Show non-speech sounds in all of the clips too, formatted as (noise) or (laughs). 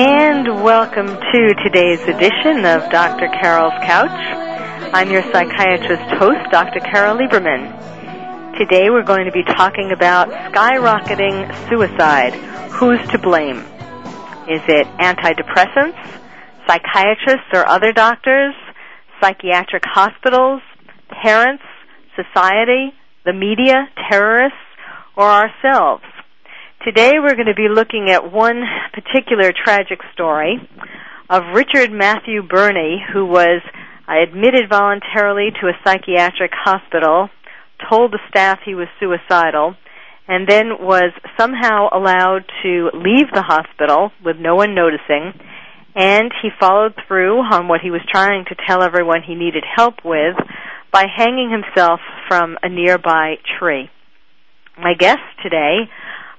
And welcome to today's edition of Dr. Carol's Couch. I'm your psychiatrist host, Dr. Carol Lieberman. Today we're going to be talking about skyrocketing suicide. Who's to blame? Is it antidepressants, psychiatrists or other doctors, psychiatric hospitals, parents, society, the media, terrorists, or ourselves? Today we're going to be looking at one particular tragic story of Richard Matthew Burney, who was admitted voluntarily to a psychiatric hospital, told the staff he was suicidal, and then was somehow allowed to leave the hospital with no one noticing, and he followed through on what he was trying to tell everyone he needed help with by hanging himself from a nearby tree. My guests today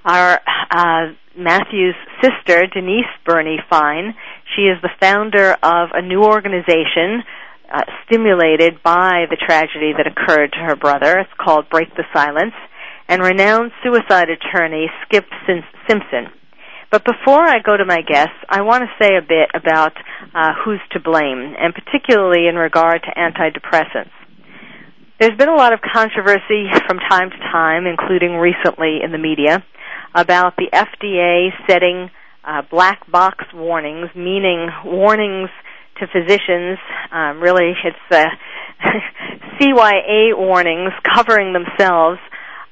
are uh, Matthew's sister, Denise Burney Fine. She is the founder of a new organization uh, stimulated by the tragedy that occurred to her brother. It's called Break the Silence, and renowned suicide attorney Skip Simpson. But before I go to my guests, I want to say a bit about uh, who's to blame, and particularly in regard to antidepressants. There's been a lot of controversy from time to time, including recently in the media, about the FDA setting uh, black box warnings, meaning warnings to physicians. Um, really, it's uh, (laughs) CYA warnings covering themselves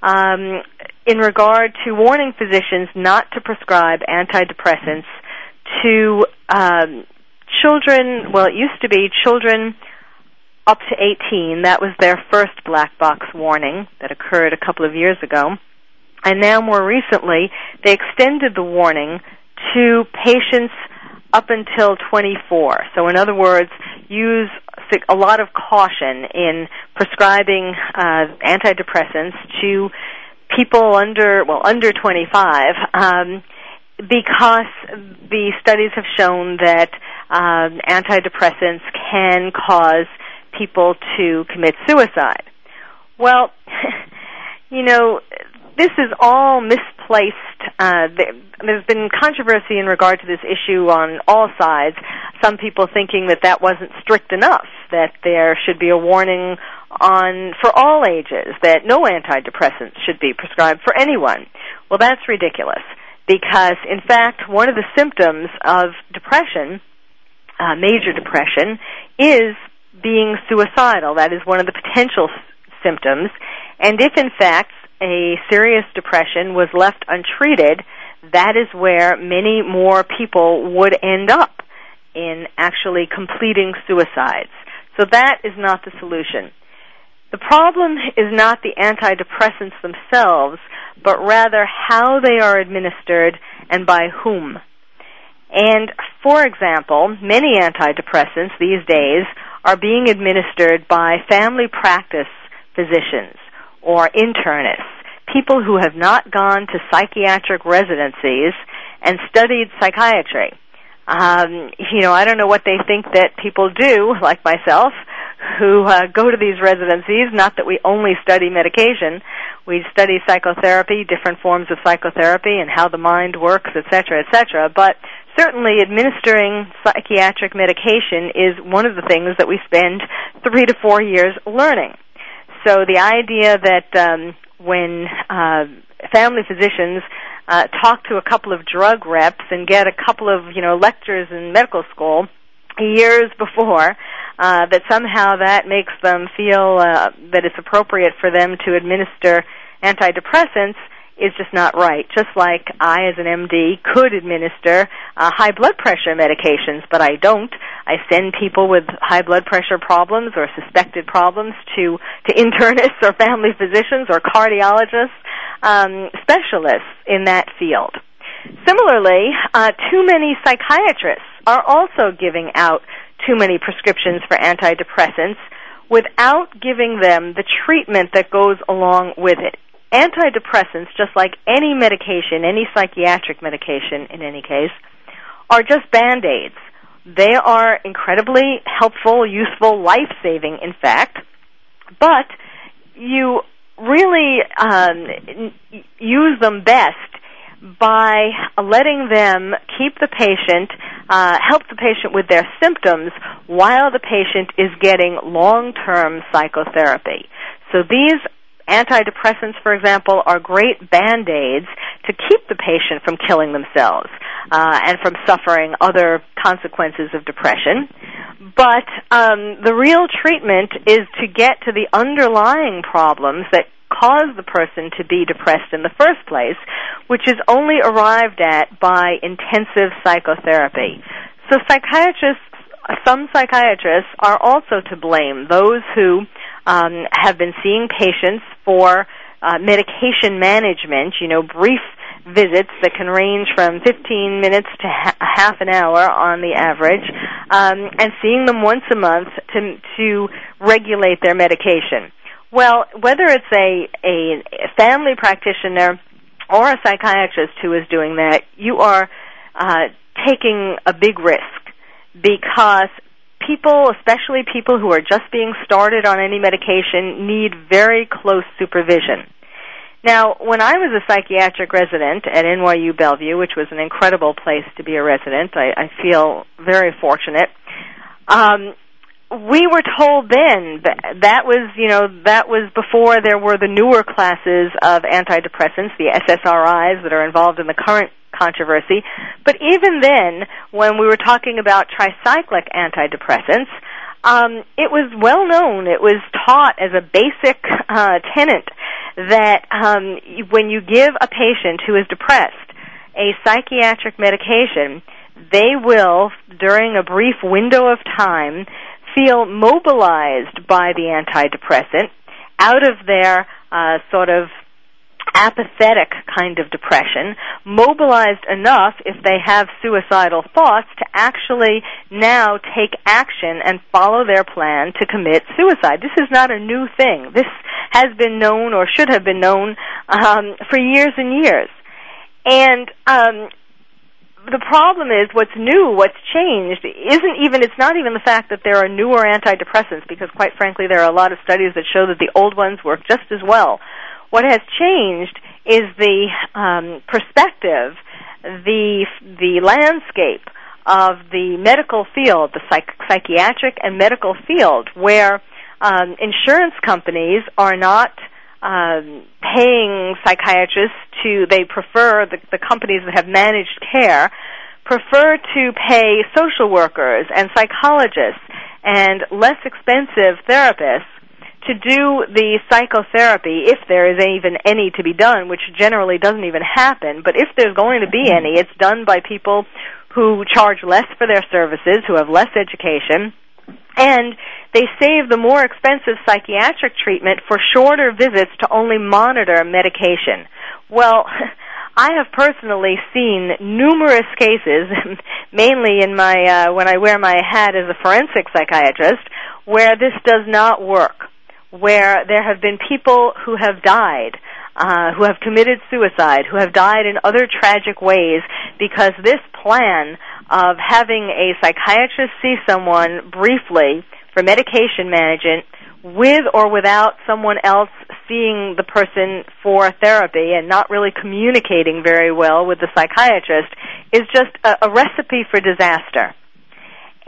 um, in regard to warning physicians not to prescribe antidepressants to um, children. Well, it used to be children up to 18. That was their first black box warning that occurred a couple of years ago. And now, more recently, they extended the warning to patients up until 24. So in other words, use a lot of caution in prescribing uh, antidepressants to people under, well, under 25, um, because the studies have shown that um, antidepressants can cause people to commit suicide. Well, (laughs) you know, this is all misplaced. Uh, there's been controversy in regard to this issue on all sides. Some people thinking that that wasn't strict enough, that there should be a warning on for all ages that no antidepressants should be prescribed for anyone. Well, that's ridiculous because, in fact, one of the symptoms of depression, uh, major depression, is being suicidal. That is one of the potential symptoms. And if, in fact, a serious depression was left untreated, that is where many more people would end up in actually completing suicides. So that is not the solution. The problem is not the antidepressants themselves, but rather how they are administered and by whom. And for example, many antidepressants these days are being administered by family practice physicians or internists, people who have not gone to psychiatric residencies and studied psychiatry. Um, you know, I don't know what they think that people do, like myself, who uh, go to these residencies. Not that we only study medication, we study psychotherapy, different forms of psychotherapy, and how the mind works, etc., etc. But certainly, administering psychiatric medication is one of the things that we spend three to four years learning. So the idea that um, when uh, family physicians uh, talk to a couple of drug reps and get a couple of you know lectures in medical school years before uh, that somehow that makes them feel uh, that it's appropriate for them to administer antidepressants is just not right. Just like I, as an MD, could administer uh, high blood pressure medications, but I don't. I send people with high blood pressure problems or suspected problems to to internists or family physicians or cardiologists, um, specialists in that field. Similarly, uh, too many psychiatrists are also giving out too many prescriptions for antidepressants without giving them the treatment that goes along with it. Antidepressants, just like any medication, any psychiatric medication in any case, are just band-aids. They are incredibly helpful, useful, life-saving, in fact, but you really um, use them best by letting them keep the patient, uh, help the patient with their symptoms while the patient is getting long-term psychotherapy. So these antidepressants, for example, are great band-aids to keep the patient from killing themselves uh, and from suffering other consequences of depression. But um, the real treatment is to get to the underlying problems that cause the person to be depressed in the first place, which is only arrived at by intensive psychotherapy. So psychiatrists, some psychiatrists are also to blame. Those who um, have been seeing patients for uh, medication management, you know, brief visits that can range from 15 minutes to ha- half an hour on the average, um, and seeing them once a month to to regulate their medication. Well, whether it's a, a family practitioner or a psychiatrist who is doing that, you are uh, taking a big risk because people, especially people who are just being started on any medication, need very close supervision. Now, when I was a psychiatric resident at NYU Bellevue, which was an incredible place to be a resident, I, I feel very fortunate. Um, we were told then that that was you know that was before there were the newer classes of antidepressants the SSRIs that are involved in the current controversy. But even then when we were talking about tricyclic antidepressants um, it was well known it was taught as a basic uh, tenet that um, when you give a patient who is depressed a psychiatric medication they will during a brief window of time feel mobilized by the antidepressant out of their uh, sort of apathetic kind of depression, mobilized enough if they have suicidal thoughts to actually now take action and follow their plan to commit suicide. This is not a new thing. This has been known or should have been known um, for years and years. And um, the problem is what's new, what's changed, isn't even, it's not even the fact that there are newer antidepressants, because quite frankly there are a lot of studies that show that the old ones work just as well. What has changed is the um, perspective, the, the landscape of the medical field, the psych- psychiatric and medical field, where um, insurance companies are not um, paying psychiatrists to, they prefer the, the companies that have managed care, prefer to pay social workers and psychologists and less expensive therapists to do the psychotherapy if there is even any to be done, which generally doesn't even happen, but if there's going to be any, it's done by people who charge less for their services, who have less education, and they save the more expensive psychiatric treatment for shorter visits to only monitor medication. Well, (laughs) I have personally seen numerous cases, (laughs) mainly in my uh, when I wear my hat as a forensic psychiatrist, where this does not work, where there have been people who have died, uh, who have committed suicide, who have died in other tragic ways because this plan of having a psychiatrist see someone briefly for medication management with or without someone else seeing the person for therapy and not really communicating very well with the psychiatrist is just a, a recipe for disaster.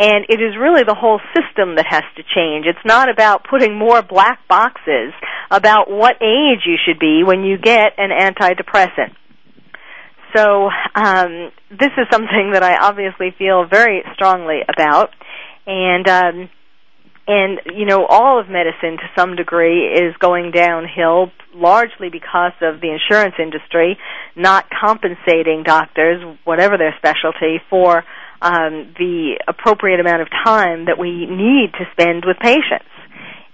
And it is really the whole system that has to change. It's not about putting more black boxes about what age you should be when you get an antidepressant. So um, this is something that I obviously feel very strongly about, and um, and you know all of medicine to some degree is going downhill, largely because of the insurance industry not compensating doctors, whatever their specialty, for um, the appropriate amount of time that we need to spend with patients,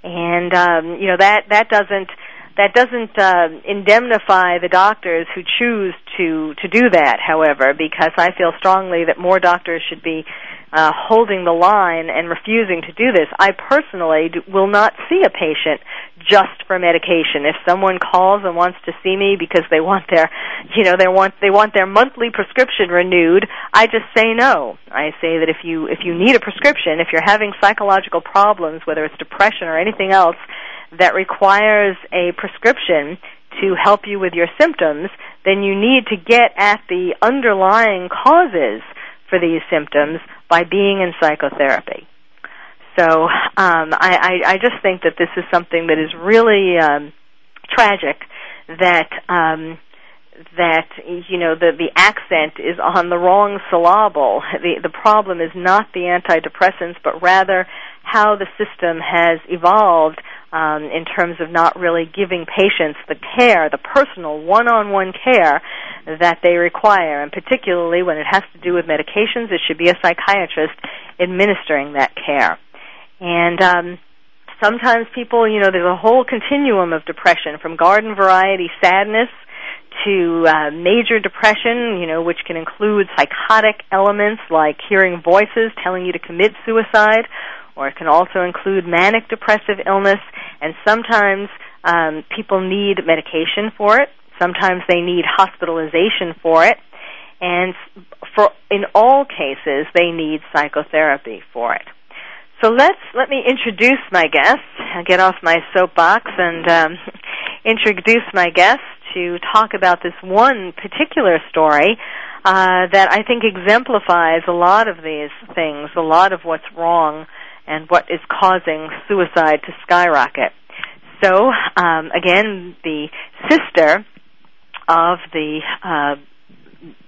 and um, you know that that doesn't that doesn't uh, indemnify the doctors who choose to to do that. However, because I feel strongly that more doctors should be uh, holding the line and refusing to do this. I personally will not see a patient just for medication. If someone calls and wants to see me because they want their, you know, they want they want their monthly prescription renewed, I just say no. I say that if you if you need a prescription, if you're having psychological problems, whether it's depression or anything else that requires a prescription to help you with your symptoms, then you need to get at the underlying causes for these symptoms by being in psychotherapy. So um, I, I, I just think that this is something that is really um, tragic. That um, that you know the the accent is on the wrong syllable. The the problem is not the antidepressants, but rather how the system has evolved um, in terms of not really giving patients the care, the personal one-on-one care that they require, and particularly when it has to do with medications, it should be a psychiatrist administering that care. And um, sometimes people, you know, there's a whole continuum of depression from garden variety sadness to uh, major depression, you know, which can include psychotic elements like hearing voices telling you to commit suicide, or it can also include manic depressive illness, and sometimes um, people need medication for it. Sometimes they need hospitalization for it, and for in all cases they need psychotherapy for it. So let's let me introduce my guest. I'll get off my soapbox and um, (laughs) introduce my guest to talk about this one particular story uh, that I think exemplifies a lot of these things, a lot of what's wrong and what is causing suicide to skyrocket. So, um, again, the sister of the uh,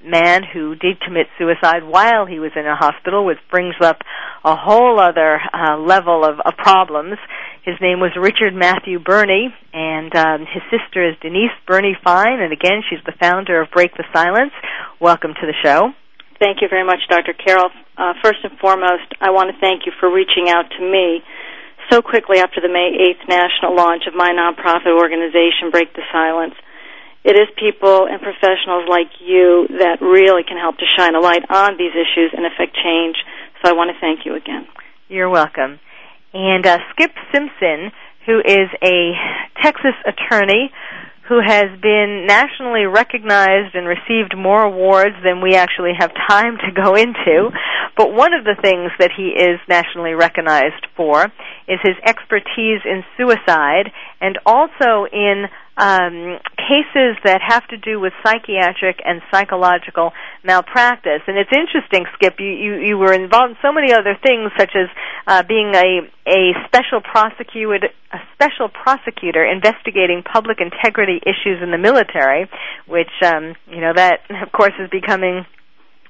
man who did commit suicide while he was in a hospital, which brings up a whole other uh, level of, of problems. His name was Richard Matthew Burney, and um, his sister is Denise Burney Fine, and again, she's the founder of Break the Silence. Welcome to the show. Thank you very much, Dr. Carol. Uh, first and foremost, I want to thank you for reaching out to me so quickly after the May 8th national launch of my nonprofit organization, Break the Silence. It is people and professionals like you that really can help to shine a light on these issues and affect change. So I want to thank you again. You're welcome. And uh, Skip Simpson, who is a Texas attorney who has been nationally recognized and received more awards than we actually have time to go into. But one of the things that he is nationally recognized for is his expertise in suicide and also in um, cases that have to do with psychiatric and psychological malpractice. And it's interesting, Skip, you, you, you were involved in so many other things, such as uh, being a, a special prosecutor, a special prosecutor investigating public integrity issues in the military, which, um, you know, that, of course, is becoming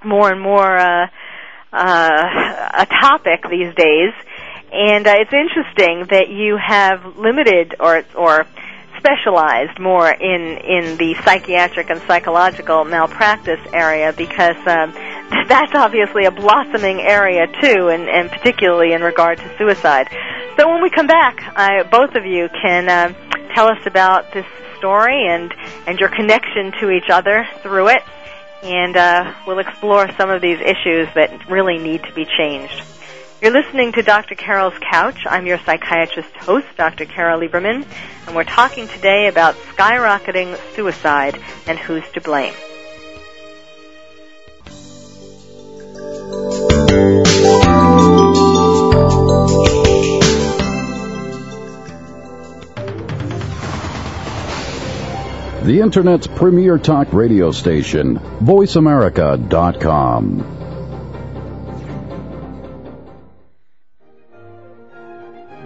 more and more uh, uh, a topic these days. And uh, it's interesting that you have limited or or specialized more in in the psychiatric and psychological malpractice area because um, (laughs) that's obviously a blossoming area too, and, and particularly in regard to suicide. So when we come back, I, both of you can uh, tell us about this story and and your connection to each other through it, and uh, we'll explore some of these issues that really need to be changed. You're listening to Dr. Carol's Couch. I'm your psychiatrist host, Dr. Carol Lieberman, and we're talking today about skyrocketing suicide and who's to blame. The Internet's premier talk radio station, VoiceAmerica.com.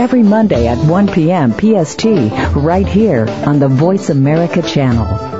every Monday at 1 p.m. PST, right here on the Voice America channel.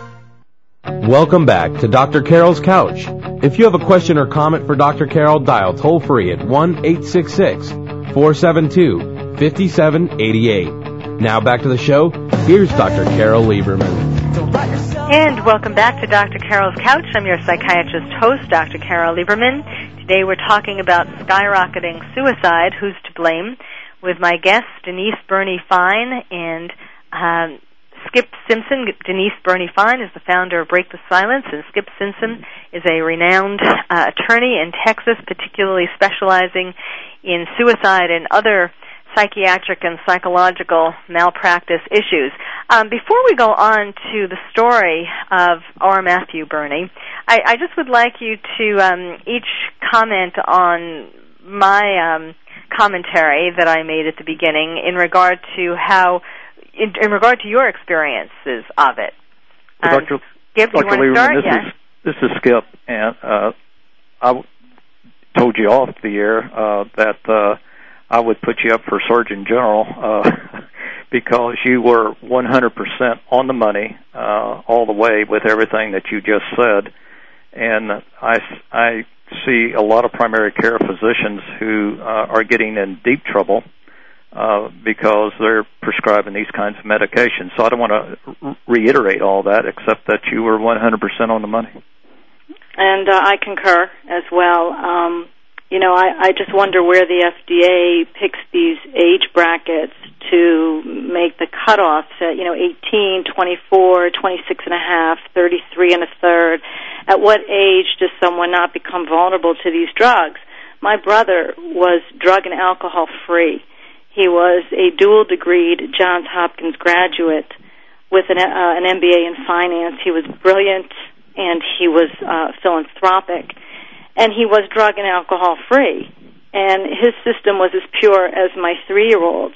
Welcome back to Dr. Carol's Couch. If you have a question or comment for Dr. Carol, dial toll free at 1 866 472 5788. Now back to the show. Here's Dr. Carol Lieberman. And welcome back to Dr. Carol's Couch. I'm your psychiatrist host, Dr. Carol Lieberman. Today we're talking about skyrocketing suicide, who's to blame, with my guest, Denise Burney Fine and um, Skip Simpson. Denise Burney Fine is the founder of Break the Silence, and Skip Simpson is a renowned uh, attorney in Texas, particularly specializing in suicide and other psychiatric and psychological malpractice issues. Um, before we go on to the story of R. Matthew Burney, I, I just would like you to um, each comment on my um, commentary that I made at the beginning in regard to how, in, in regard to your experiences of it. Um, Dr. Skip, Dr. you want Lieberman, start? this Yes. is this is Skip, and uh, I w- told you off the air uh, that uh, I would put you up for Surgeon General uh, (laughs) because you were 100% on the money uh, all the way with everything that you just said, and I I see a lot of primary care physicians who uh, are getting in deep trouble uh, because they're prescribing these kinds of medications. So I don't want to reiterate all that, except that you were 100% on the money. and uh, I concur as well. Um, you know, I, I just wonder where the FDA picks these age brackets to make the cutoffs at, you know, 18, 24, 26 and a half, 33 and a third. At what age does someone not become vulnerable to these drugs? My brother was drug and alcohol free. He was a dual degreed Johns Hopkins graduate with an, uh, an MBA in finance. He was brilliant and he was uh, philanthropic, and he was drug and alcohol free. And his system was as pure as my three year old's.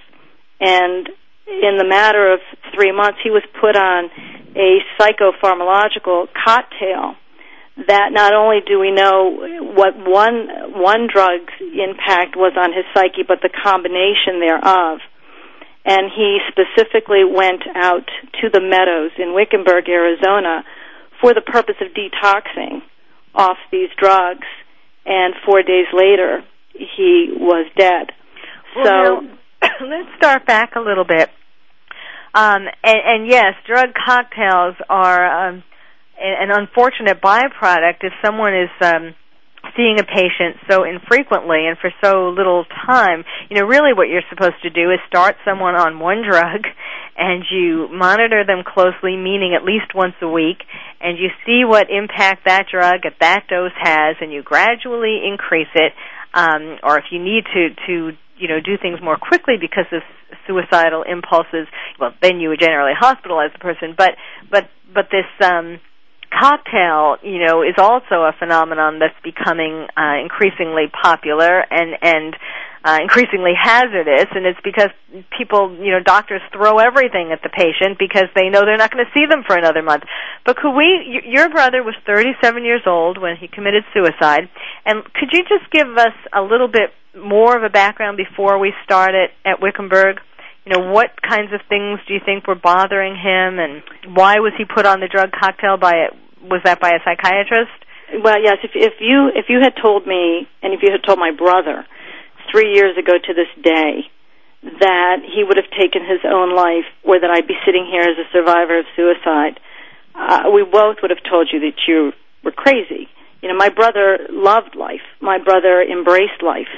And in the matter of three months, he was put on a psychopharmacological cocktail that not only do we know what one one drug's impact was on his psyche, but the combination thereof. And he specifically went out to the meadows in Wickenburg, Arizona, for the purpose of detoxing off these drugs. And four days later, he was dead. Well, so now, (coughs) let's start back a little bit. Um, and, and yes, drug cocktails are um, an, unfortunate byproduct if someone is um, seeing a patient so infrequently and for so little time, you know, really what you're supposed to do is start someone on one drug (laughs) and you monitor them closely, meaning at least once a week, and you see what impact that drug at that dose has and you gradually increase it. Um, or if you need to, to you know do things more quickly because of suicidal impulses well then you would generally hospitalize the person but but but this um cocktail you know is also a phenomenon that's becoming uh, increasingly popular and and uh, increasingly hazardous. And it's because people you know doctors throw everything at the patient because they know they're not going to see them for another month. But could we your brother was 37 years old when he committed suicide. And could you just give us a little bit more of a background before we start at, at Wickenburg? You know, what kinds of things do you think were bothering him, and why was he put on the drug cocktail by was that by a psychiatrist? Well, yes. If, if you if you had told me, and if you had told my brother three years ago to this day that he would have taken his own life, or that I'd be sitting here as a survivor of suicide, uh, we both would have told you that you were crazy. You know, my brother loved life. My brother embraced life.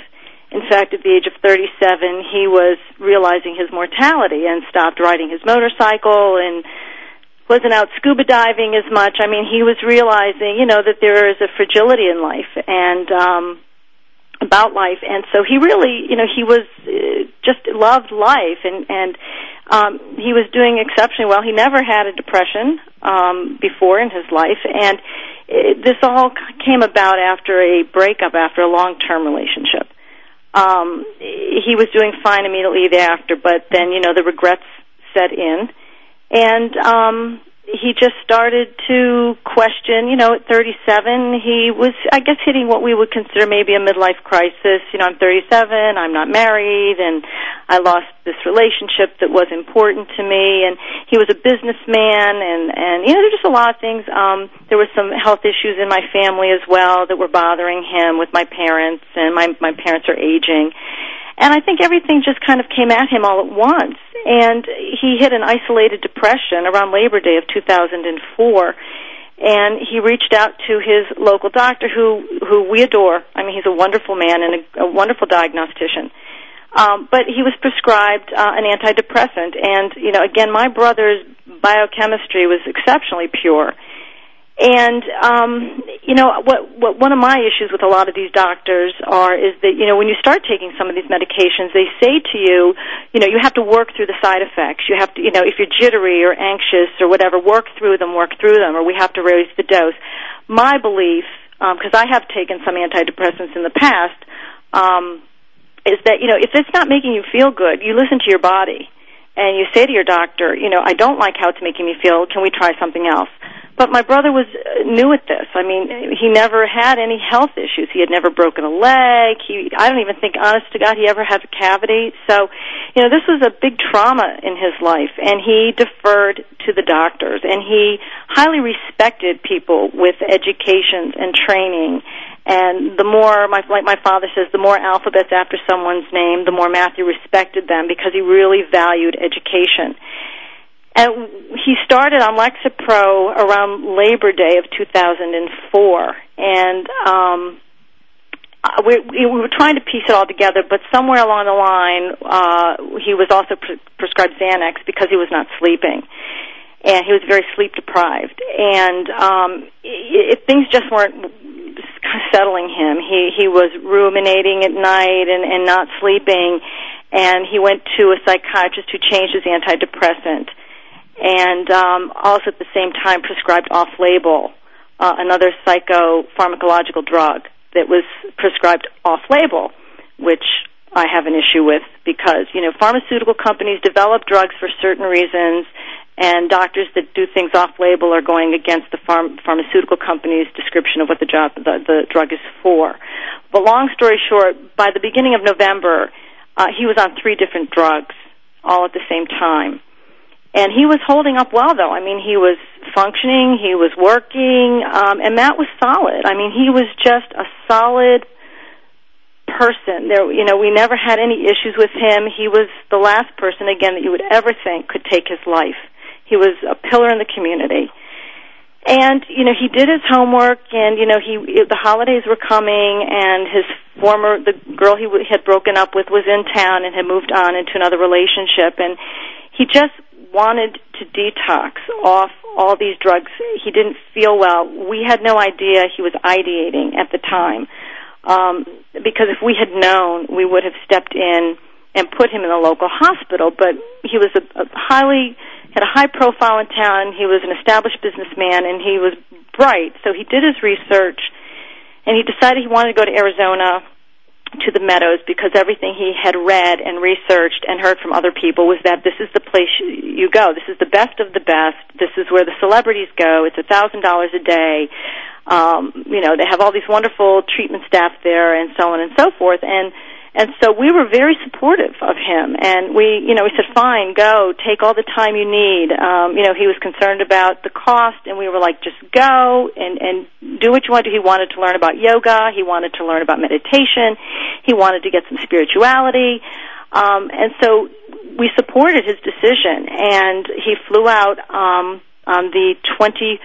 In fact, at the age of 37, he was realizing his mortality and stopped riding his motorcycle and wasn't out scuba diving as much. I mean, he was realizing, you know, that there is a fragility in life and um about life and so he really, you know, he was uh, just loved life and and um he was doing exceptionally well. He never had a depression um before in his life and it, this all came about after a breakup after a long-term relationship um he was doing fine immediately thereafter but then you know the regrets set in and um he just started to question you know at 37 he was i guess hitting what we would consider maybe a midlife crisis. You know i'm 37 i'm not married and i lost this relationship that was important to me. And he was a businessman and and you know there's just a lot of things. Um there were some health issues in my family as well that were bothering him with my parents and my my parents are aging and I think everything just kind of came at him all at once. And he hit an isolated depression around Labor Day of 2004. And he reached out to his local doctor, who who we adore. I mean, he's a wonderful man and a, a wonderful diagnostician. Um, but he was prescribed uh, an antidepressant, and you know, again, my brother's biochemistry was exceptionally pure and um, you know what, what one of my issues with a lot of these doctors are is that you know when you start taking some of these medications, they say to you, you know, you have to work through the side effects. You have to, you know, if you're jittery or anxious or whatever, work through them, work through them, or we have to raise the dose. My belief, because um, I have taken some antidepressants in the past, um, is that you know if it's not making you feel good, you listen to your body and you say to your doctor, you know, I don't like how it's making me feel. Can we try something else? But my brother was uh, new at this. I mean, he never had any health issues. He had never broken a leg. He, I don't even think, honest to God, he ever had a cavity. So, you know, this was a big trauma in his life, and he deferred to the doctors, and he highly respected people with educations and training. And the more, my, like my father says, the more alphabets after someone's name, the more Matthew respected them because he really valued education. And he started on Lexapro around Labor Day of 2004, and um, we, we were trying to piece it all together. But somewhere along the line, uh, he was also pre- prescribed Xanax because he was not sleeping, and he was very sleep deprived. And um, it, it, things just weren't settling him. He he was ruminating at night and, and not sleeping, and he went to a psychiatrist who changed his antidepressant and um, also at the same time prescribed off-label uh, another psychopharmacological drug that was prescribed off-label, which I have an issue with because you know pharmaceutical companies develop drugs for certain reasons, and doctors that do things off-label are going against the pharm- pharmaceutical company's description of what the, job, the, the drug is for. But long story short, by the beginning of November, uh, he was on three different drugs all at the same time and he was holding up well though. I mean he was functioning he was working um and matt was solid. I mean he was just a solid person. There you know we never had any issues with him. He was the last person again that you would ever think could take his life. He was a pillar in the community. And you know he did his homework and you know he the holidays were coming and his former the girl he had broken up with was in town and had moved on into another relationship. And he just wanted to detox off all these drugs he didn't feel well we had no idea he was ideating at the time um because if we had known we would have stepped in and put him in a local hospital but he was a, a highly had a high profile in town. He was an established businessman and he was bright. So he did his research and he decided he wanted to go to Arizona to the Meadows because everything he had read and researched and heard from other people was that this is the place you go. This is the best of the best. This is where the celebrities go. It's a thousand dollars a day. Um, you know, they have all these wonderful treatment staff there and so on and so forth. And and so we were very supportive of him, and we, you know, we said, "Fine, go, take all the time you need." Um, you know, he was concerned about the cost, and we were like, "Just go and and do what you want to." He wanted to learn about yoga. He wanted to learn about meditation. He wanted to get some spirituality, um, and so we supported his decision. And he flew out um, on the twenty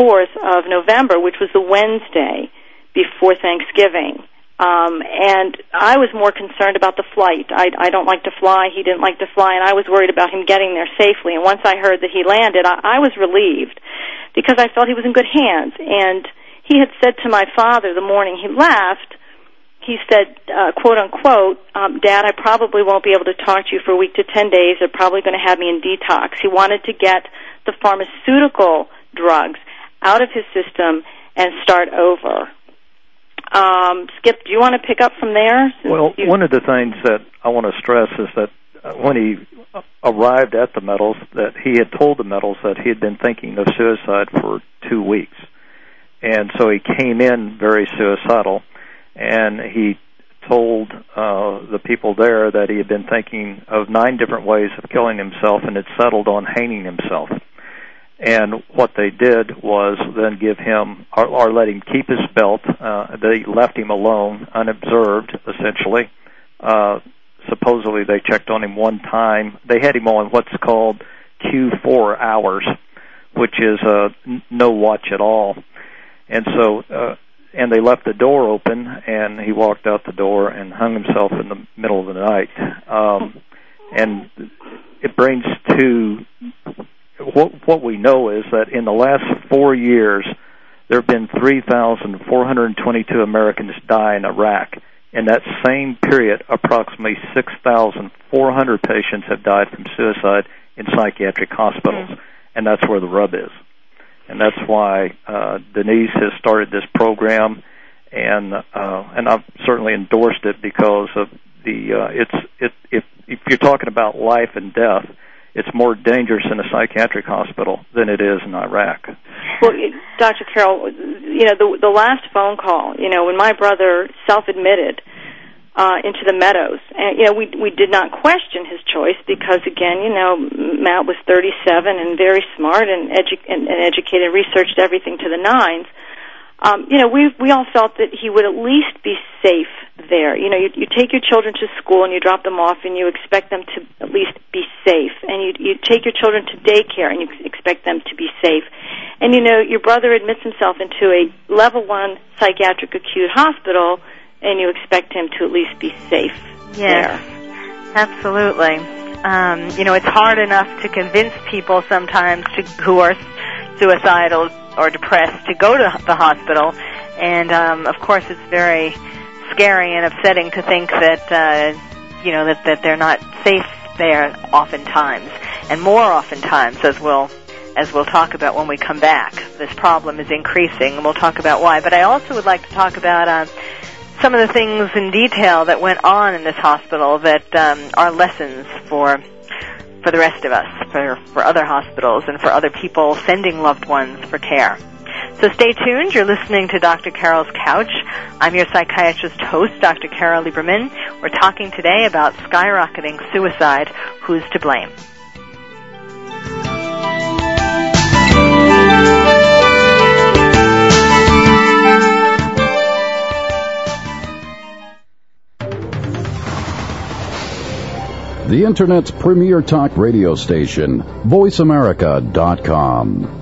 fourth of November, which was the Wednesday before Thanksgiving um, and I was more concerned about the flight. I, I don't like to fly. He didn't like to fly, and I was worried about him getting there safely. And once I heard that he landed, I, I was relieved because I felt he was in good hands. And he had said to my father the morning he left, he said, uh, quote unquote, um, Dad, I probably won't be able to talk to you for a week to ten days. They're probably going to have me in detox. He wanted to get the pharmaceutical drugs out of his system and start over. Um, Skip, do you want to pick up from there? Well, you- one of the things that I want to stress is that uh, when he arrived at the Meadows, that he had told the Meadows that he had been thinking of suicide for two weeks, and so he came in very suicidal, and he told uh, the people there that he had been thinking of nine different ways of killing himself and had settled on hanging himself. And what they did was then give him or, or let him keep his belt. Uh, they left him alone, unobserved, essentially. Uh, supposedly they checked on him one time. They had him on what's called Q4 hours, which is uh, n- no watch at all. And so, uh, and they left the door open, and he walked out the door and hung himself in the middle of the night. Um, and it brings to what, what we know is that in the last four years, there have been 3,422 Americans die in Iraq. In that same period, approximately 6,400 patients have died from suicide in psychiatric hospitals, mm. and that's where the rub is. And that's why uh, Denise has started this program, and uh, and I've certainly endorsed it because of the uh, it's it if if you're talking about life and death, it's more dangerous in a psychiatric hospital than it is in Iraq. Well, Dr. Carol, you know, the the last phone call, you know, when my brother self-admitted uh into the meadows, and you know, we we did not question his choice because again, you know, Matt was 37 and very smart and, edu- and, and educated, researched everything to the nines um, you know, we we all felt that he would at least be safe there. You know, you, you take your children to school and you drop them off, and you expect them to at least be safe. And you you take your children to daycare, and you expect them to be safe. And you know, your brother admits himself into a level one psychiatric acute hospital, and you expect him to at least be safe yes, there. Absolutely. Um, you know, it's hard enough to convince people sometimes to, who are suicidal or depressed to go to the hospital, and um, of course it's very scary and upsetting to think that uh, you know that that they're not safe there oftentimes, and more oftentimes as we'll as we'll talk about when we come back. This problem is increasing, and we'll talk about why. But I also would like to talk about. Uh, some of the things in detail that went on in this hospital that um, are lessons for for the rest of us, for, for other hospitals, and for other people sending loved ones for care. So stay tuned. You're listening to Dr. Carol's Couch. I'm your psychiatrist host, Dr. Carol Lieberman. We're talking today about skyrocketing suicide. Who's to blame? The Internet's premier talk radio station, VoiceAmerica.com.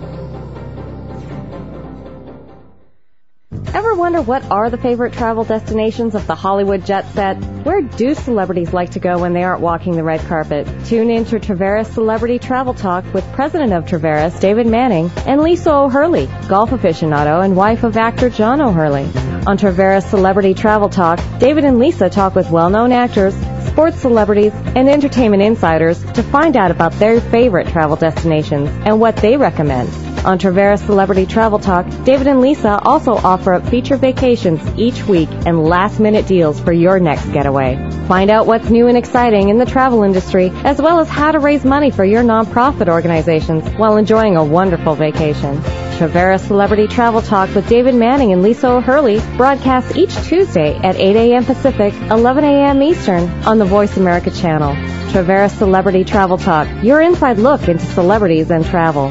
Ever wonder what are the favorite travel destinations of the Hollywood jet set? Where do celebrities like to go when they aren't walking the red carpet? Tune in to Traveris Celebrity Travel Talk with President of Traveris, David Manning, and Lisa O'Hurley, golf aficionado and wife of actor John O'Hurley. On Traveris Celebrity Travel Talk, David and Lisa talk with well-known actors, sports celebrities, and entertainment insiders to find out about their favorite travel destinations and what they recommend. On Traveris Celebrity Travel Talk, David and Lisa also offer up feature vacations each week and last-minute deals for your next getaway. Find out what's new and exciting in the travel industry, as well as how to raise money for your nonprofit organizations while enjoying a wonderful vacation. Traveris Celebrity Travel Talk with David Manning and Lisa O'Hurley broadcasts each Tuesday at 8 a.m. Pacific, 11 a.m. Eastern on the Voice America channel. Traveris Celebrity Travel Talk, your inside look into celebrities and travel.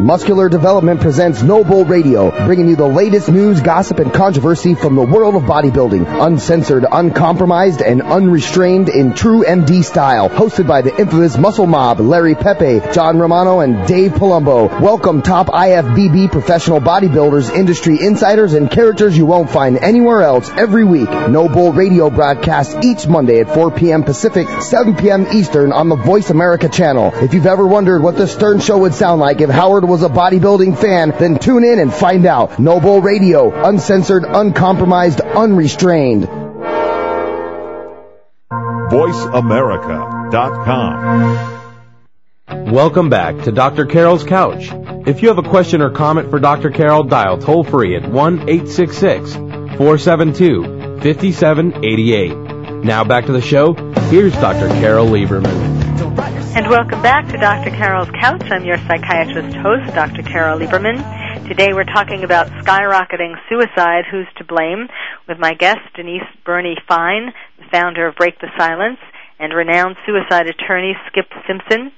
Muscular Development presents No Bull Radio, bringing you the latest news, gossip, and controversy from the world of bodybuilding. Uncensored, uncompromised, and unrestrained in true MD style. Hosted by the infamous Muscle Mob, Larry Pepe, John Romano, and Dave Palumbo. Welcome top IFBB professional bodybuilders, industry insiders, and characters you won't find anywhere else every week. No Bull Radio broadcasts each Monday at 4 p.m. Pacific, 7 p.m. Eastern on the Voice America channel. If you've ever wondered what the Stern Show would sound like if Howard was a bodybuilding fan, then tune in and find out. No Bull Radio, uncensored, uncompromised, unrestrained. VoiceAmerica.com. Welcome back to Dr. Carol's Couch. If you have a question or comment for Dr. Carol, dial toll free at 1 866 472 5788. Now back to the show. Here's Dr. Carol Lieberman. And welcome back to Dr. Carol's Couch. I'm your psychiatrist host, Dr. Carol Lieberman. Today we're talking about skyrocketing suicide, who's to blame, with my guest, Denise Burney Fine, the founder of Break the Silence, and renowned suicide attorney, Skip Simpson.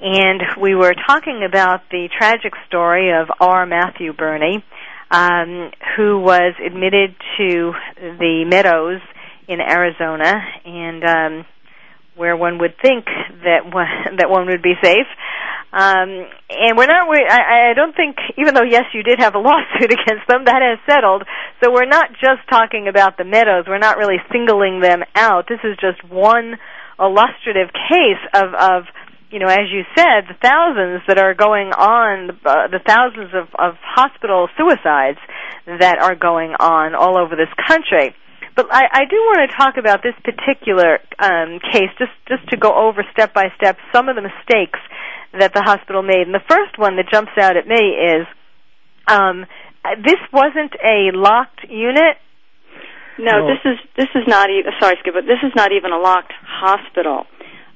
And we were talking about the tragic story of R. Matthew Burney, um, who was admitted to the Meadows in Arizona, and um, where one would think that one, (laughs) that one would be safe. Um, and we're not. We, I, I don't think, even though yes, you did have a (laughs) lawsuit against them, that has settled. So we're not just talking about the Meadows. We're not really singling them out. This is just one illustrative case of of you know, as you said, the thousands that are going on, uh, the thousands of, of hospital suicides that are going on all over this country. But I, I do want to talk about this particular um, case, just just to go over step by step some of the mistakes that the hospital made. And the first one that jumps out at me is um, this wasn't a locked unit. No, this is this is not even sorry, Skip, but this is not even a locked hospital.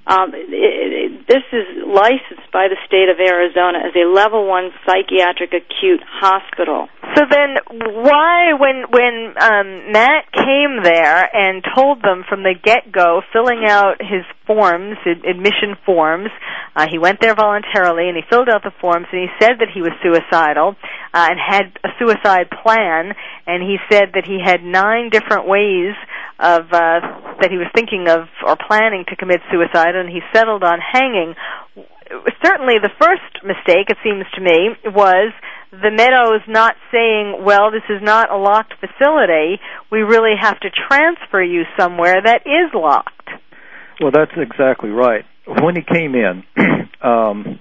Um, this is licensed by the state of Arizona as a level one psychiatric acute hospital. So then, why, when when um, Matt came there and told them from the get go, filling out his forms, admission forms, uh, he went there voluntarily and he filled out the forms and he said that he was suicidal uh, and had a suicide plan, and he said that he had nine different ways of uh, that he was thinking of or planning to commit suicide, and he settled on hanging. Certainly, the first mistake, it seems to me, was the Meadows not saying, "Well, this is not a locked facility. We really have to transfer you somewhere that is locked." Well, that's exactly right. When he came in, (clears throat) um,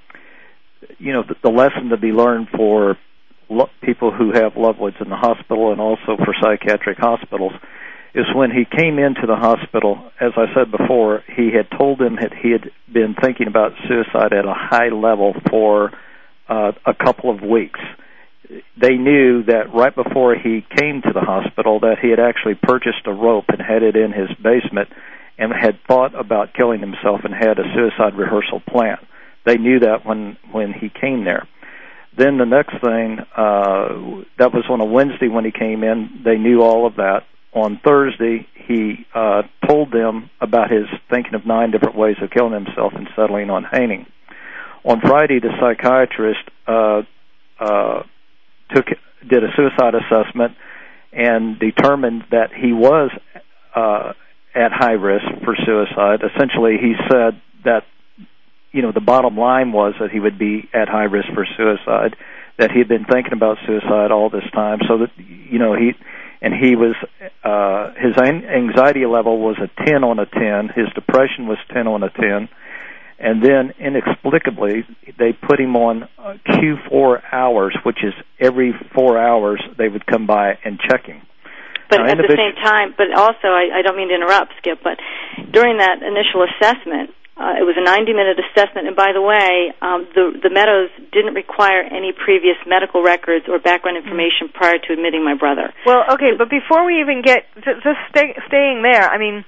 you know, the, the lesson to be learned for lo- people who have loved ones in the hospital and also for psychiatric hospitals is when he came into the hospital, as I said before, he had told them that he had been thinking about suicide at a high level for uh, a couple of weeks. They knew that right before he came to the hospital that he had actually purchased a rope and had it in his basement and had thought about killing himself and had a suicide rehearsal plan. They knew that when when he came there. Then the next thing, uh, that was on a Wednesday when he came in. They knew all of that. On Thursday, he uh, told them about his thinking of nine different ways of killing himself and settling on hanging. On Friday, the psychiatrist uh, uh, took did a suicide assessment and determined that he was uh, at high risk for suicide. Essentially, he said that you know the bottom line was that he would be at high risk for suicide, that he had been thinking about suicide all this time, so that you know he and he was uh, his anxiety level was a 10 on a 10, his depression was 10 on a 10, and then inexplicably they put him on uh, Q4 hours, which is every four hours they would come by and check him. But Now, at the same time, but also, I, I don't mean to interrupt, Skip, but during that initial assessment, uh, it was a 90-minute assessment, and by the way, um, the the Meadows didn't require any previous medical records or background information prior to admitting my brother. Well, okay, but before we even get just, just stay, staying there, I mean,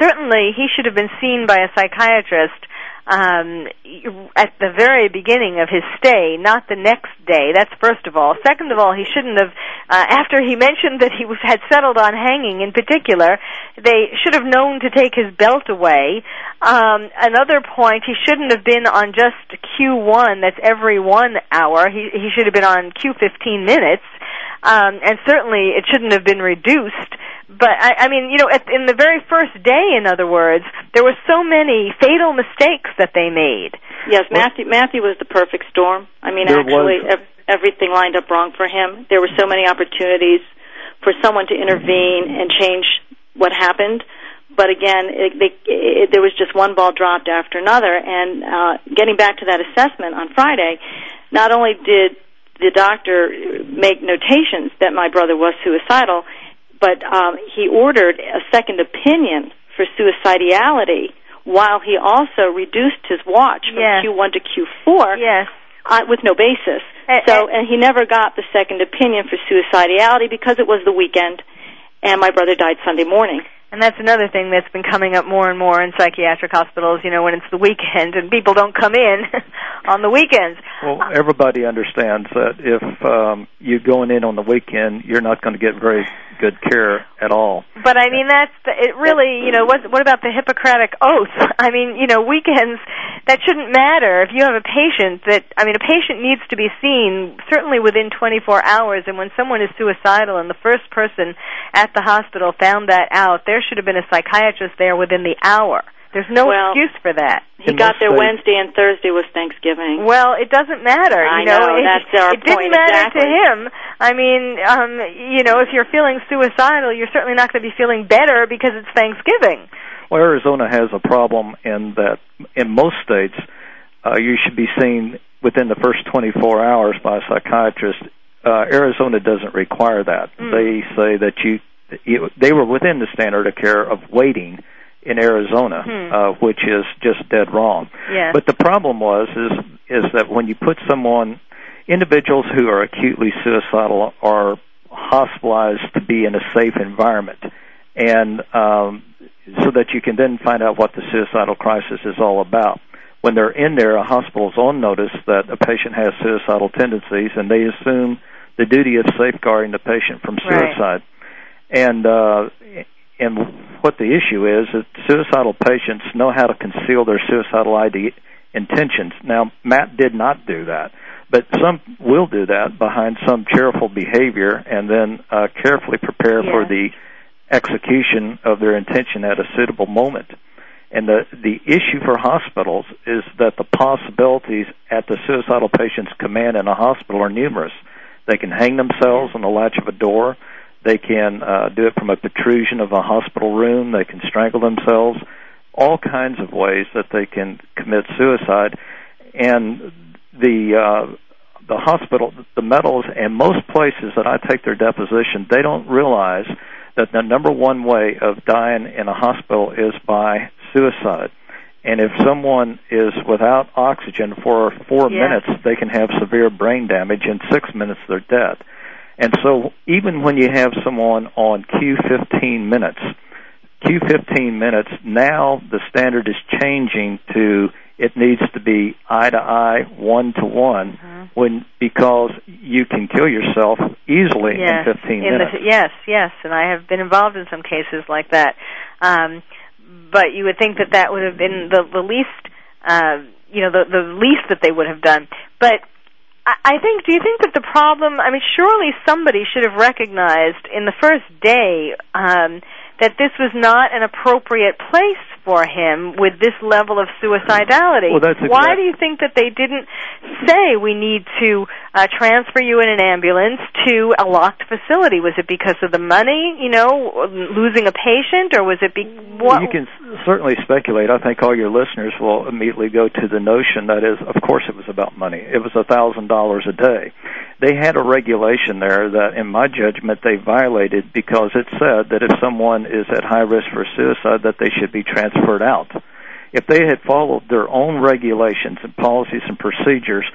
certainly he should have been seen by a psychiatrist um, at the very beginning of his stay, not the next day. That's first of all. Second of all, he shouldn't have. Uh, after he mentioned that he was had settled on hanging, in particular, they should have known to take his belt away. Um, another point, he shouldn't have been on just Q1. That's every one hour. He he should have been on Q15 minutes. Um, and certainly it shouldn't have been reduced. But I, I mean, you know, at, in the very first day, in other words, there were so many fatal mistakes that they made. Yes, Matthew Matthew was the perfect storm. I mean, There actually, ev- everything lined up wrong for him. There were so many opportunities for someone to intervene and change what happened. But again, it, they, it, there was just one ball dropped after another. And uh, getting back to that assessment on Friday, not only did the doctor make notations that my brother was suicidal, but um, he ordered a second opinion for suicidality while he also reduced his watch from Yes. Q1 to Q4 Yes. uh, with no basis. And he never got the second opinion for suicidality because it was the weekend, and my brother died Sunday morning. And that's another thing that's been coming up more and more in psychiatric hospitals, you know, when it's the weekend and people don't come in (laughs) on the weekends. Well, everybody understands that if um, you're going in on the weekend, you're not going to get very good care at all. But I mean, that's the, it. Really, you know, what what about the Hippocratic oath? (laughs) I mean, you know, weekends that shouldn't matter. If you have a patient that, I mean, a patient needs to be seen certainly within 24 hours. And when someone is suicidal, and the first person at the hospital found that out, there should have been a psychiatrist there within the hour. There's no Well, excuse for that. He got there states- Wednesday, and Thursday was Thanksgiving. Well, it doesn't matter. I you know, know, it, that's our it didn't point, matter to him. I mean, um, you know, if you're feeling suicidal, you're certainly not going to be feeling better because it's Thanksgiving. Well, Arizona has a problem in that in most states, uh, you should be seen within the first 24 hours by a psychiatrist. Uh, Arizona doesn't require that. Mm. They say that you, you, they were within the standard of care of waiting in Arizona, Hmm. uh, which is just dead wrong. Yes. But the problem was is is that when you put someone, individuals who are acutely suicidal are hospitalized to be in a safe environment, and um, so that you can then find out what the suicidal crisis is all about. When they're in there, a hospital's on notice that a patient has suicidal tendencies, and they assume the duty of safeguarding the patient from Right. And uh, and what the issue is is suicidal patients know how to conceal their suicidal ID intentions. Now, Matt did not do that, but some will do that behind some cheerful behavior and then uh, carefully prepare for the execution of their intention at a suitable moment. And the the issue for hospitals is that the possibilities at the suicidal patient's command in a hospital are numerous. They can hang themselves on the latch of a door. They can uh, do it from a protrusion of a hospital room. They can strangle themselves. All kinds of ways that they can commit suicide. And the uh, the hospital, the Meadows, and most places that I take their deposition, they don't realize that the number one way of dying in a hospital is by suicide. And if someone is without oxygen for four Yeah. minutes, they can have severe brain damage. In six minutes, they're dead. And so, even when you have someone on Q15 minutes, Q15 minutes, now the standard is changing to it needs to be eye to eye, one to one, Mm-hmm. when because you can kill yourself easily yes, in 15 in minutes. The, yes, yes, and I have been involved in some cases like that. Um, but you would think that that would have been the, the least, uh, you know, the, the least that they would have done. But I think, do you think that the problem, I mean, surely somebody should have recognized in the first day um, that this was not an appropriate place for him with this level of suicidality. Well, that's Why do you think that they didn't say we need to uh, transfer you in an ambulance to a locked facility? Was it because of the money, you know, losing a patient, or was it be what? You can certainly speculate. I think all your listeners will immediately go to the notion that is, of course, it was about money. It was a thousand dollars a day. They had a regulation there that, in my judgment, they violated because it said that if someone is at high risk for suicide, that they should be transferred out. If they had followed their own regulations and policies and procedures,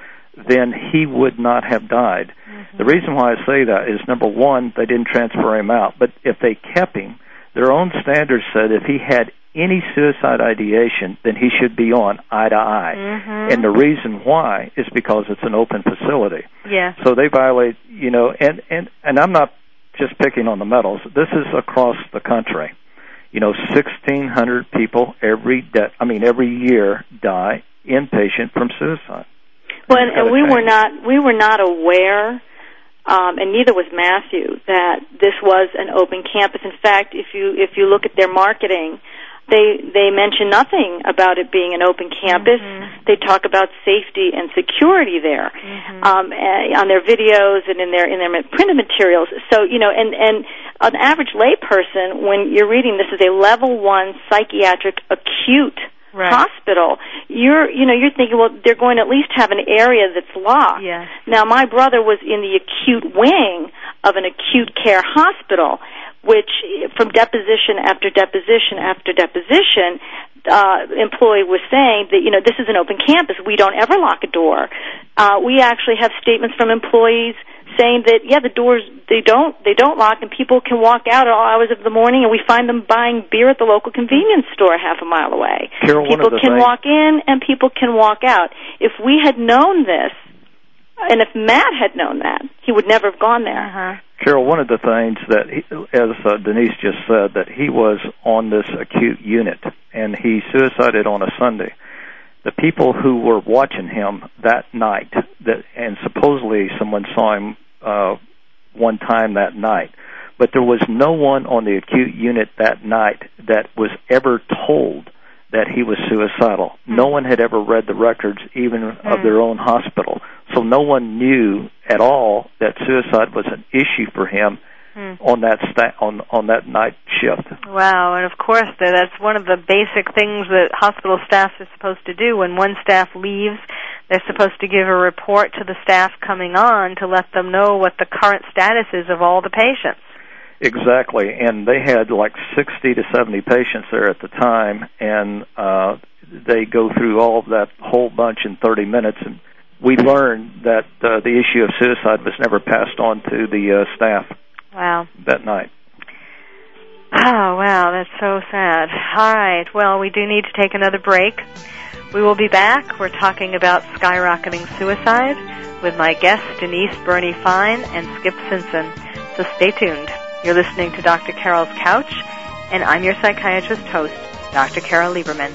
then he would not have died. The reason why I say that is number one, they didn't transfer him out, but if they kept him, their own standards said if he had any suicide ideation, then he should be on eye to eye. Mhm. And the reason why is because it's an open facility. yeah. So they violate, you know, and and and I'm not just picking on the Meadows. This is across the country. You know, 1,600 people every day. I mean, every year die inpatient from suicide. Well, and, and we were not we were not aware, um, and neither was Matthew, that this was an open campus. In fact, if you if you look at their marketing, they they mention nothing about it being an open campus. They talk about safety and security there um, eh, on their videos and in their in their printed materials. So you know, and and an average layperson, when you're reading this is a level one psychiatric acute Right. hospital, you're you know you're thinking, well, they're going to at least have an area that's locked. Yes. Now, my brother was in the acute wing of an acute care hospital, which, from deposition after deposition after deposition, uh, employee was saying that you know this is an open campus. We don't ever lock a door. Uh, we actually have statements from employees saying that yeah, the doors they don't they don't lock, and people can walk out at all hours of the morning, and we find them buying beer at the local convenience store half a mile away. People can walk in, and people can walk out. If we had known this, and if Matt had known that, he would never have gone there. Uh-huh. Carol, one of the things that, he, as uh, Denise just said, that he was on this acute unit and he suicided on a Sunday. The people who were watching him that night, that and supposedly someone saw him uh, one time that night, but there was no one on the acute unit that night that was ever told that he was suicidal. No one had ever read the records, even of their own hospital. So no one knew at all that suicide was an issue for him Hmm. on that sta- on on that night shift. Wow, and of course tha- that's one of the basic things that hospital staff is supposed to do. When one staff leaves, they're supposed to give a report to the staff coming on to let them know what the current status is of all the patients. Exactly, and they had like 60 to 70 patients there at the time, and uh, they go through all of that whole bunch in 30 minutes. And we learned that uh, the issue of suicide was never passed on to the uh, staff Wow. that night. Oh, wow, that's so sad. All right, well, we do need to take another break. We will be back. We're talking about skyrocketing suicide with my guests Denise Burney Fine and Skip Simpson. So stay tuned. You're listening to Dr. Carol's Couch, and I'm your psychiatrist host, Dr. Carol Lieberman.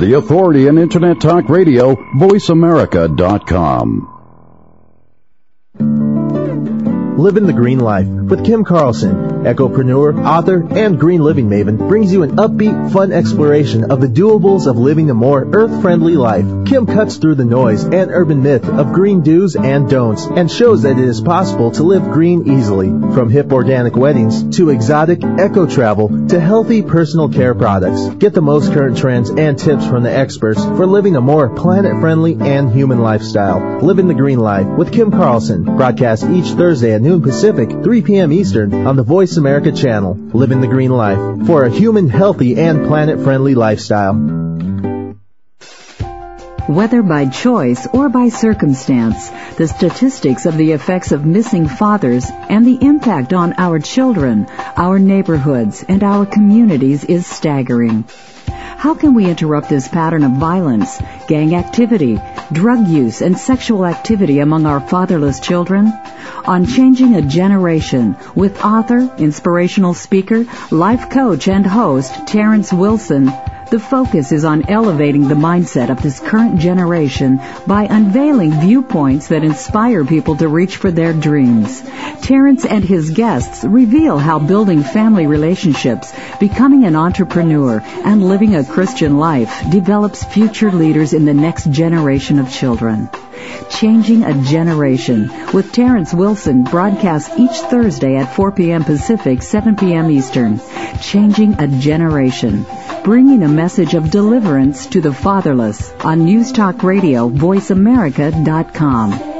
The authority in Internet Talk Radio, VoiceAmerica.com. Living the Green Life with Kim Carlson. Ecopreneur, author, and green living maven brings you an upbeat, fun exploration of the doables of living a more earth-friendly life. Kim cuts through the noise and urban myth of green do's and don'ts and shows that it is possible to live green easily. From hip organic weddings to exotic eco travel to healthy personal care products. Get the most current trends and tips from the experts for living a more planet-friendly and human lifestyle. Living the Green Life with Kim Carlson. Broadcast each Thursday at noon Pacific, 3 p.m. Eastern on the Voice America channel. Living the Green Life for a human, healthy, and planet-friendly lifestyle. Whether by choice or by circumstance, the statistics of the effects of missing fathers and the impact on our children, our neighborhoods, and our communities is staggering. How can we interrupt this pattern of violence, gang activity, drug use, and sexual activity among our fatherless children? On Changing a Generation with author, inspirational speaker, life coach, and host Terrence Wilson, the focus is on elevating the mindset of this current generation by unveiling viewpoints that inspire people to reach for their dreams. Terrence and his guests reveal how building family relationships, becoming an entrepreneur, and living a Christian life develops future leaders in the next generation of children. Changing a Generation with Terrence Wilson broadcasts each Thursday at 4 p.m. Pacific, 7 p.m. Eastern. Changing a Generation, bringing a message of deliverance to the fatherless on News Talk Radio, VoiceAmerica.com.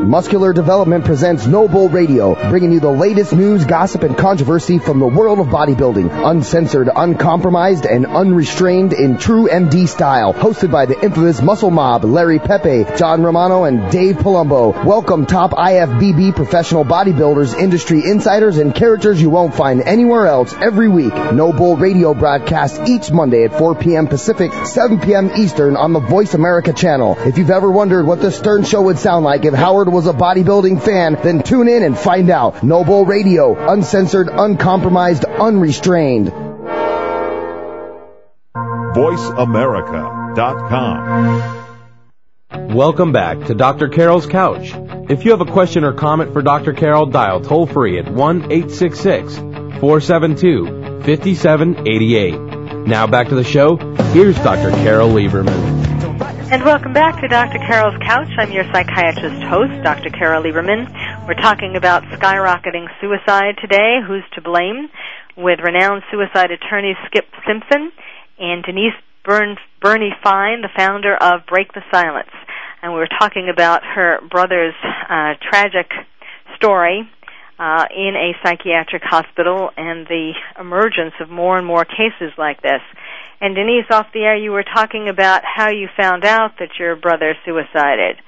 Muscular Development presents No Bull Radio, bringing you the latest news, gossip, and controversy from the world of bodybuilding. Uncensored, uncompromised, and unrestrained in true MD style. Hosted by the infamous Muscle Mob, Larry Pepe, John Romano, and Dave Palumbo. Welcome top IFBB professional bodybuilders, industry insiders, and characters you won't find anywhere else every week. No Bull Radio broadcasts each Monday at 4 p.m. Pacific, 7 p.m. Eastern on the Voice America channel. If you've ever wondered what the Stern Show would sound like if Howard was a bodybuilding fan, then tune in and find out. No Bull Radio, uncensored, uncompromised, unrestrained. VoiceAmerica.com. Welcome back to Dr. Carol's Couch. If you have a question or comment for Dr. Carol, dial toll free at 1 866 472 5788. Now back to the show. Here's Dr. Carol Lieberman. And welcome back to Dr. Carol's Couch. I'm your psychiatrist host, Dr. Carol Lieberman. We're talking about skyrocketing suicide today, who's to blame, with renowned suicide attorney Skip Simpson and Denise Byrne, Burney Fine, the founder of Break the Silence. And we were talking about her brother's uh, tragic story uh, in a psychiatric hospital and the emergence of more and more cases like this. And Denise, off the air, you were talking about how you found out that your brother suicided.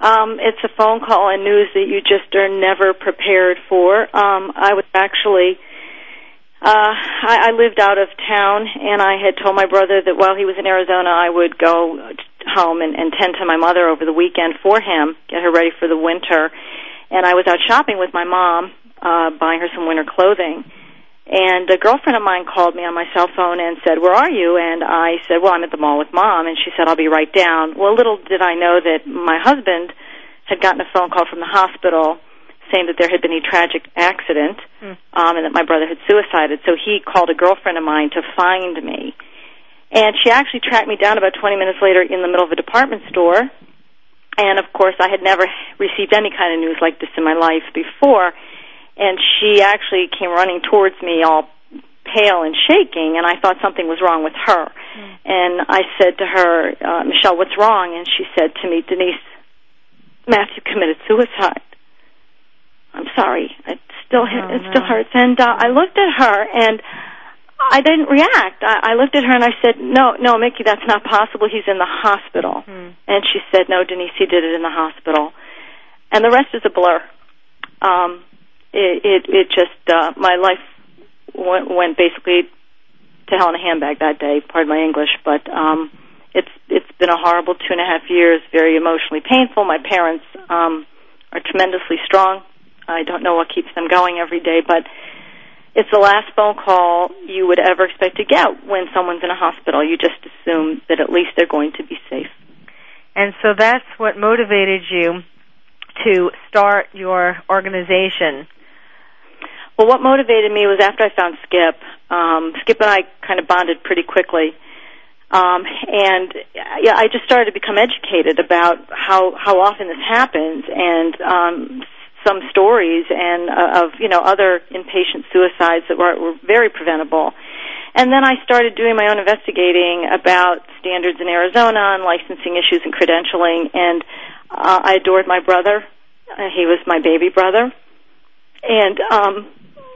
Um, it's a phone call and news that you just are never prepared for. Um, I was actually, uh, I, I lived out of town, and I had told my brother that while he was in Arizona, I would go home and, and tend to my mother over the weekend for him, get her ready for the winter. And I was out shopping with my mom, uh, buying her some winter clothing and a girlfriend of mine called me on my cell phone and said, "Where are you?" And I said, "Well, I'm at the mall with mom." And she said, "I'll be right down." Well, little did I know that my husband had gotten a phone call from the hospital saying that there had been a tragic accident Mm. um, and that my brother had suicided. So he called a girlfriend of mine to find me. And she actually tracked me down about 20 minutes later in the middle of a department store. And of course, I had never received any kind of news like this in my life before and she actually came running towards me all pale and shaking, and I thought something was wrong with her. And I said to her, uh, Michelle, what's wrong? And she said to me, Denise, Matthew committed suicide. I'm sorry. It still Oh, it still hurts. And uh, I looked at her and I didn't react. I, I looked at her and I said, "No, no, Mickey, that's not possible. He's in the hospital." Hmm. And she said, "No, Denise, he did it in the hospital." And the rest is a blur. Um, it it, just uh, my life went, went basically to hell in a handbag that day. Pardon my English, but um, it's it's been a horrible two and a half years. Very emotionally painful. My parents um, are tremendously strong. I don't know what keeps them going every day, but it's the last phone call you would ever expect to get when someone's in a hospital. You just assume that at least they're going to be safe. And so that's what motivated you to start your organization. Well, what motivated me was after I found Skip. Um, Skip and I kind of bonded pretty quickly. Um, and yeah, I just started to become educated about how how often this happens, and um, some stories and uh, of you know other inpatient suicides that were, were very preventable. And then I started doing my own investigating about standards in Arizona and licensing issues and credentialing. And uh, I adored my brother. Uh, he was my baby brother, and um,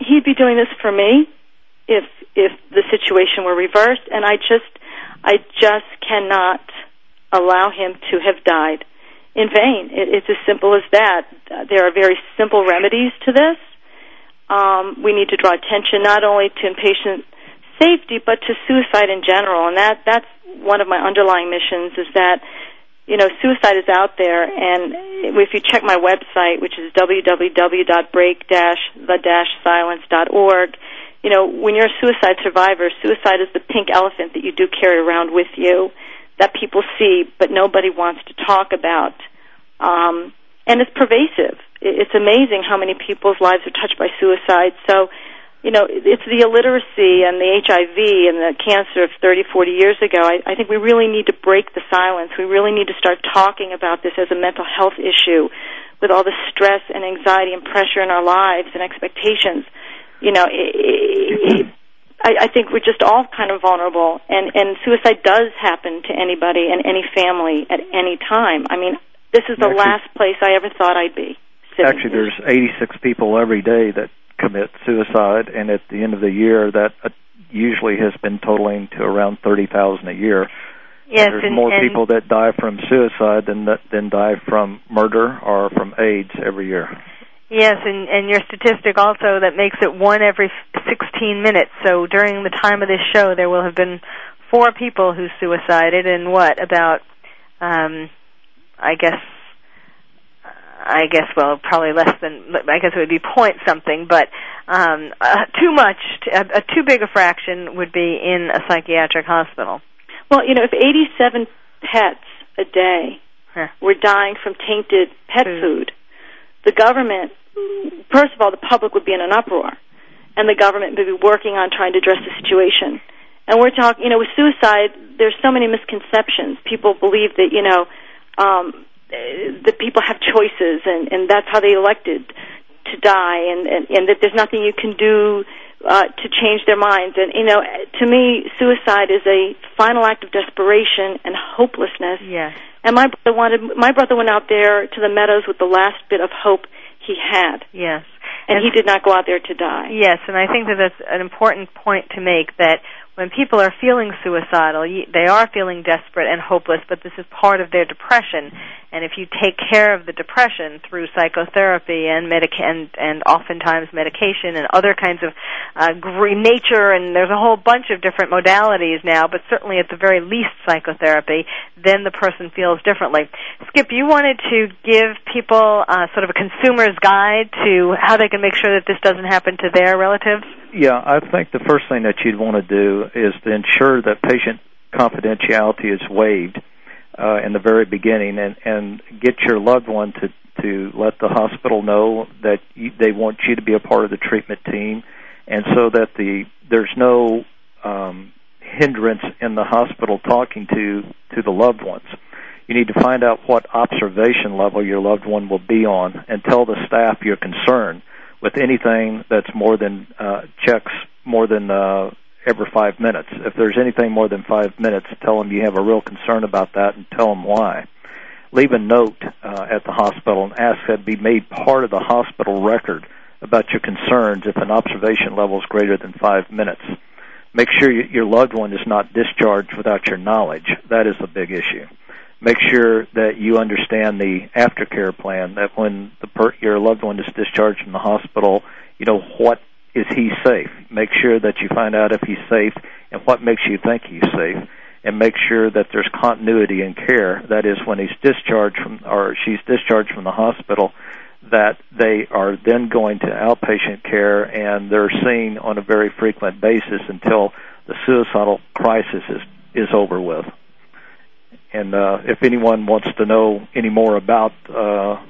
he'd be doing this for me if if the situation were reversed. And I just I just cannot allow him to have died in vain. It, it's as simple as that. There are very simple remedies to this. Um, we need to draw attention not only to inpatient safety, but to suicide in general. And that that's one of my underlying missions is that you know suicide is out there, and if you check my website, which is www.break-the-silence.org, you know when you're a suicide survivor, suicide is the pink elephant that you do carry around with you that people see, but nobody wants to talk about. Um, and it's pervasive. It's amazing how many people's lives are touched by suicide. So, you know, it's the illiteracy and the HIV and the cancer of 30, 40 years ago. I, I think we really need to break the silence. We really need to start talking about this as a mental health issue with all the stress and anxiety and pressure in our lives and expectations. You know, it, it, I, I think we're just all kind of vulnerable, and and suicide does happen to anybody and any family at any time. I mean, this is the Actually- last place I ever thought I'd be. sitting Actually, there's 86 people every day that commit suicide, and at the end of the year, that uh, usually has been totaling to around 30,000 a year. Yes, there's and, more and people that die from suicide than that, than die from murder or from AIDS every year. Yes, and, and your statistic also that makes it one every 16 minutes. So during the time of this show, there will have been four people who suicided, and what about? Um, I guess. I guess well, probably less than. I guess it would be point something, but um, uh, too much, a, a too big a fraction would be in a psychiatric hospital. Well, you know, if 87 pets a day Huh. were dying from tainted pet food, the government, first of all, the public would be in an uproar, and the government would be working on trying to address the situation. And we're talking, you know, with suicide, there's so many misconceptions. People believe that, you know, um, eh, that people have choices, and and that's how they elected to die, and and, and that there's nothing you can do uh, to change their minds. And you know, to me, suicide is a final act of desperation and hopelessness. Yes. And my brother wanted. My brother went out there to the meadows with the last bit of hope he had, Yes. and he did not go out there to die. Yes, and I think that that's an important point to make that when people are feeling suicidal, they are feeling desperate and hopeless, but this is part of their depression. And if you take care of the depression through psychotherapy and medic and, and oftentimes medication and other kinds of uh, green nature, and there's a whole bunch of different modalities now, but certainly at the very least psychotherapy, then the person feels differently. Skip, you wanted to give people uh, sort of a consumer's guide to how they can make sure that this doesn't happen to their relatives. Yeah, I think the first thing that you'd want to do is to ensure that patient confidentiality is waived uh, in the very beginning, and and get your loved one to to let the hospital know that you, they want you to be a part of the treatment team, and so that the there's no um, hindrance in the hospital talking to to the loved ones. You need to find out what observation level your loved one will be on, and tell the staff your concern with anything that's more than uh, checks more than uh, every five minutes. If there's anything more than five minutes, tell them you have a real concern about that and tell them why. Leave a note uh, at the hospital and ask that be made part of the hospital record about your concerns if an observation level is greater than five minutes. Make sure you, your loved one is not discharged without your knowledge. That is a big issue. Make sure that you understand the aftercare plan. That when the per- your loved one is discharged from the hospital, you know what is he safe. Make sure that you find out if he's safe and what makes you think he's safe, and make sure that there's continuity in care. That is, when he's discharged from or she's discharged from the hospital, that they are then going to outpatient care and they're seen on a very frequent basis until the suicidal crisis is is over with. And uh, if anyone wants to know any more about uh,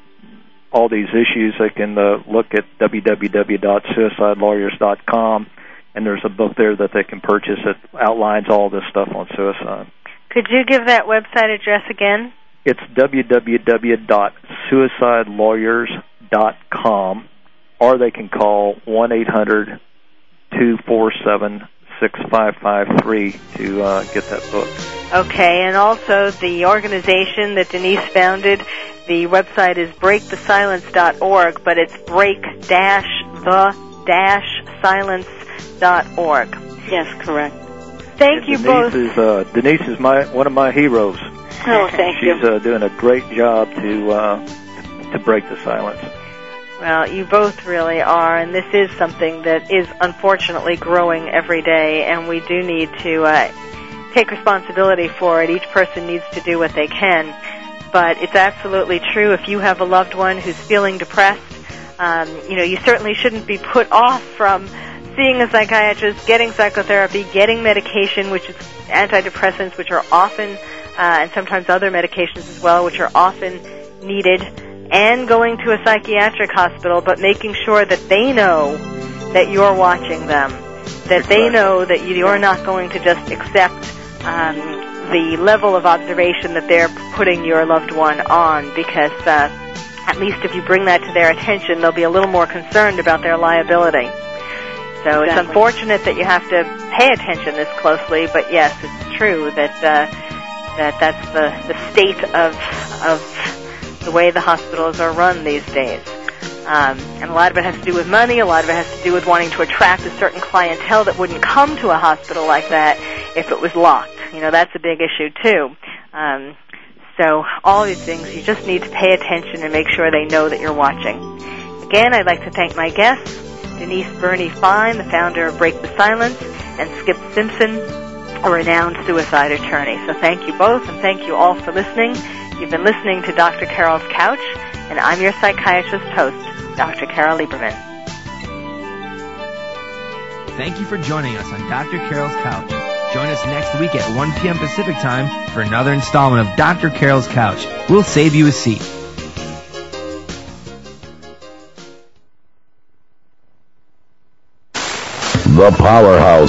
all these issues, they can uh, look at www.suicidelawyers.com, and there's a book there that they can purchase that outlines all this stuff on suicide. Could you give that website address again? It's www.suicidelawyers.com, or they can call one eight hundred two four seven six five five three to uh, get that book. Okay, and also the organization that Denise founded, the website is breakthesilence.org, but it's break dash the dash silence.org. Yes, correct. Thank you Denise both. is uh, Denise is my one of my heroes. Oh, thank She's you. She's uh, doing a great job to uh, to break the silence. Well, you both really are, and this is something that is unfortunately growing every day, and we do need to uh, take responsibility for it. Each person needs to do what they can. But it's absolutely true. If you have a loved one who's feeling depressed, um, you know, you certainly shouldn't be put (laughs) off from seeing a psychiatrist, getting psychotherapy, getting medication, which is antidepressants, which are often, uh, and sometimes other medications as well, which are often needed, and going to a psychiatric hospital, but making sure that they know that you're watching them, that they know that you're not going to just accept um, the level of observation that they're putting your loved one on, because uh, at least if you bring that to their attention, they'll be a little more concerned about their liability. So it's unfortunate that you have to pay attention this closely, but yes, it's true that uh, that that's the the state of of the way the hospitals are run these days. Um, and a lot of it has to do with money. A lot of it has to do with wanting to attract a certain clientele that wouldn't come to a hospital like that if it was locked. You know, that's a big issue too. Um, so all these things, you just need to pay attention and make sure they know that you're watching. Again, I'd like to thank my guests, Denise Burney Fine, the founder of Break the Silence, and Skip Simpson, a renowned suicide attorney. So thank you both, and thank you all for listening. You've been listening to Dr. Carol's Couch, and I'm your psychiatrist host, Dr. Carol Lieberman. Thank you for joining us on Dr. Carol's Couch. Join us next week at 1 p.m. Pacific Time for another installment of Dr. Carol's Couch. We'll save you a seat. The Powerhouse